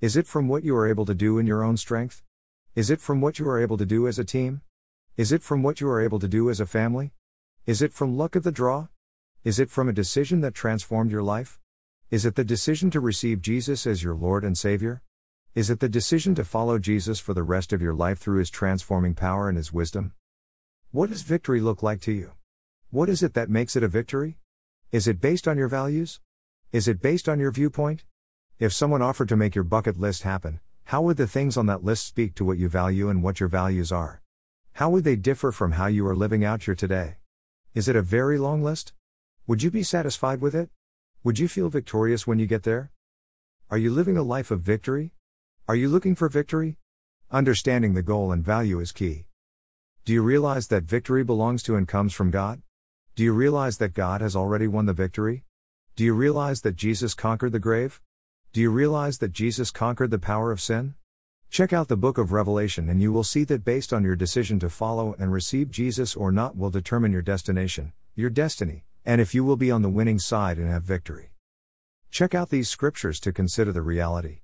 Is it from what you are able to do in your own strength? Is it from what you are able to do as a team? Is it from what you are able to do as a family? Is it from luck of the draw? Is it from a decision that transformed your life? Is it the decision to receive Jesus as your Lord and Savior? Is it the decision to follow Jesus for the rest of your life through His transforming power and His wisdom? What does victory look like to you? What is it that makes it a victory? Is it based on your values? Is it based on your viewpoint? If someone offered to make your bucket list happen, how would the things on that list speak to what you value and what your values are? How would they differ from how you are living out your today? Is it a very long list? Would you be satisfied with it? Would you feel victorious when you get there? Are you living a life of victory? Are you looking for victory? Understanding the goal and value is key. Do you realize that victory belongs to and comes from God? Do you realize that God has already won the victory? Do you realize that Jesus conquered the grave? Do you realize that Jesus conquered the power of sin? Check out the book of Revelation and you will see that based on your decision to follow and receive Jesus or not will determine your destination, your destiny, and if you will be on the winning side and have victory. Check out these scriptures to consider the reality.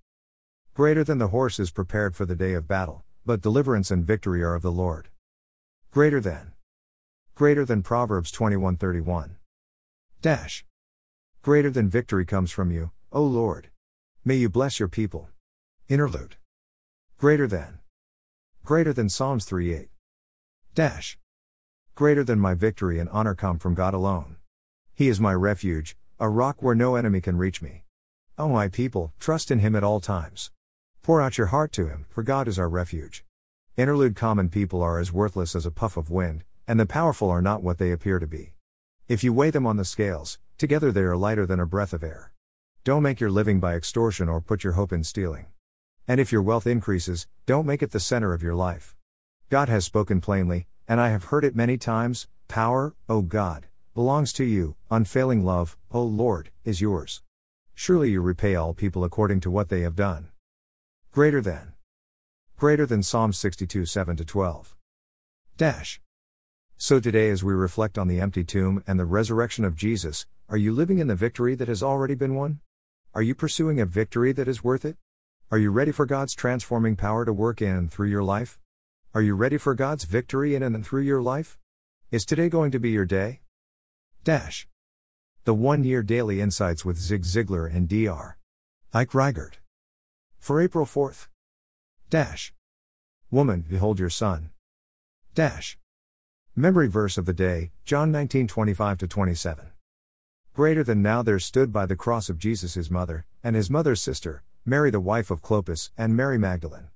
Greater than the horse is prepared for the day of battle, but deliverance and victory are of the Lord. Greater than. Greater than Proverbs 21:31. Dash. Greater than victory comes from you, O Lord. May you bless your people. Interlude. Greater than. Greater than Psalms 3:8. Dash. Greater than my victory and honor come from God alone. He is my refuge, a rock where no enemy can reach me. O my people, trust in him at all times. Pour out your heart to him, for God is our refuge. Interlude Common people are as worthless as a puff of wind, and the powerful are not what they appear to be. If you weigh them on the scales, together they are lighter than a breath of air. Don't make your living by extortion or put your hope in stealing. And if your wealth increases, don't make it the center of your life. God has spoken plainly, and I have heard it many times power, O God, belongs to you, unfailing love, O Lord, is yours. Surely you repay all people according to what they have done. Greater than. Greater than Psalm 62 7 12. Dash. So today, as we reflect on the empty tomb and the resurrection of Jesus, are you living in the victory that has already been won? Are you pursuing a victory that is worth it? Are you ready for God's transforming power to work in and through your life? Are you ready for God's victory in and through your life? Is today going to be your day? Dash. The one year daily insights with Zig Ziglar and Dr. Ike Reighard. For April 4th. Dash. Woman, behold your son. Dash. Memory verse of the day, John 19 25 27. Greater than now there stood by the cross of Jesus his mother, and his mother's sister, Mary the wife of Clopas, and Mary Magdalene.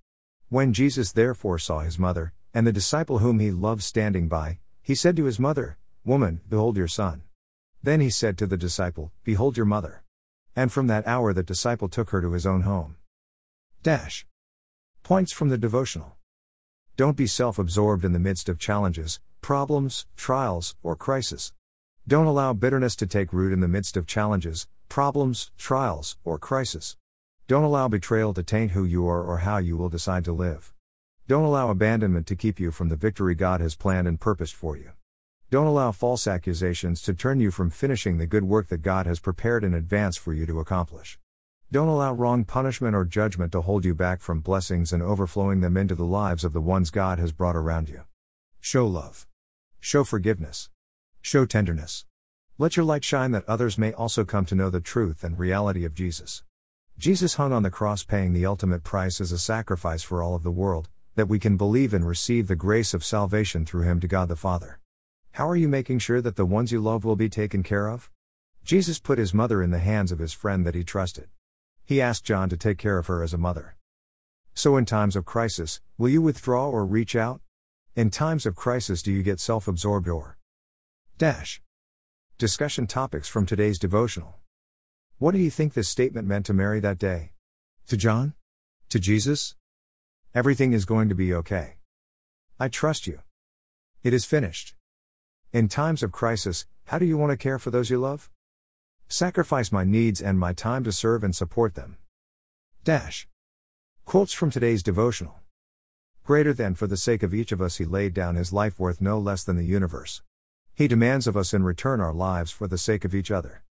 When Jesus therefore saw his mother, and the disciple whom he loved standing by, he said to his mother, Woman, behold your son. Then he said to the disciple, Behold your mother. And from that hour that disciple took her to his own home. Dash. Points from the devotional. Don't be self absorbed in the midst of challenges, problems, trials, or crisis. Don't allow bitterness to take root in the midst of challenges, problems, trials, or crisis. Don't allow betrayal to taint who you are or how you will decide to live. Don't allow abandonment to keep you from the victory God has planned and purposed for you. Don't allow false accusations to turn you from finishing the good work that God has prepared in advance for you to accomplish. Don't allow wrong punishment or judgment to hold you back from blessings and overflowing them into the lives of the ones God has brought around you. Show love. Show forgiveness. Show tenderness. Let your light shine that others may also come to know the truth and reality of Jesus. Jesus hung on the cross paying the ultimate price as a sacrifice for all of the world, that we can believe and receive the grace of salvation through him to God the Father. How are you making sure that the ones you love will be taken care of? Jesus put his mother in the hands of his friend that he trusted. He asked John to take care of her as a mother. So, in times of crisis, will you withdraw or reach out? In times of crisis, do you get self absorbed or dash? Discussion topics from today's devotional. What do you think this statement meant to Mary that day? To John? To Jesus? Everything is going to be okay. I trust you. It is finished. In times of crisis, how do you want to care for those you love? Sacrifice my needs and my time to serve and support them. Dash. Quotes from today's devotional. Greater than for the sake of each of us, he laid down his life worth no less than the universe. He demands of us in return our lives for the sake of each other.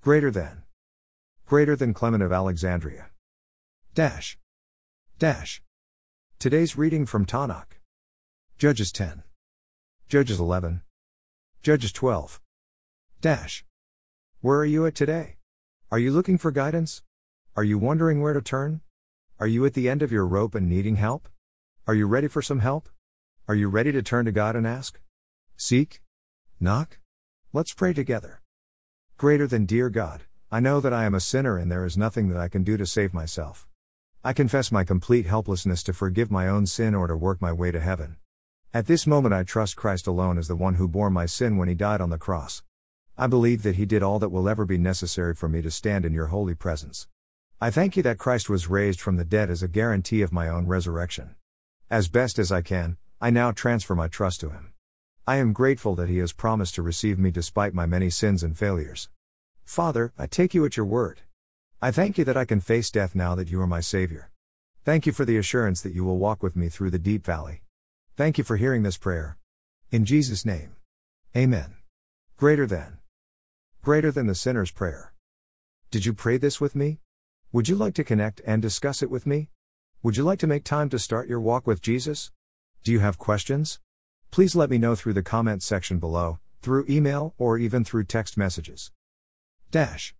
Greater than. Greater than Clement of Alexandria. Dash. Dash. Today's reading from Tanakh. Judges 10. Judges 11. Judges 12. Dash. Where are you at today? Are you looking for guidance? Are you wondering where to turn? Are you at the end of your rope and needing help? Are you ready for some help? Are you ready to turn to God and ask? Seek? Knock? Let's pray together. Greater than dear God, I know that I am a sinner and there is nothing that I can do to save myself. I confess my complete helplessness to forgive my own sin or to work my way to heaven. At this moment, I trust Christ alone as the one who bore my sin when he died on the cross. I believe that He did all that will ever be necessary for me to stand in your holy presence. I thank you that Christ was raised from the dead as a guarantee of my own resurrection. As best as I can, I now transfer my trust to Him. I am grateful that He has promised to receive me despite my many sins and failures. Father, I take you at your word. I thank you that I can face death now that you are my Savior. Thank you for the assurance that you will walk with me through the deep valley. Thank you for hearing this prayer. In Jesus' name. Amen. Greater than. Greater than the sinner's prayer. Did you pray this with me? Would you like to connect and discuss it with me? Would you like to make time to start your walk with Jesus? Do you have questions? Please let me know through the comment section below, through email, or even through text messages. Dash.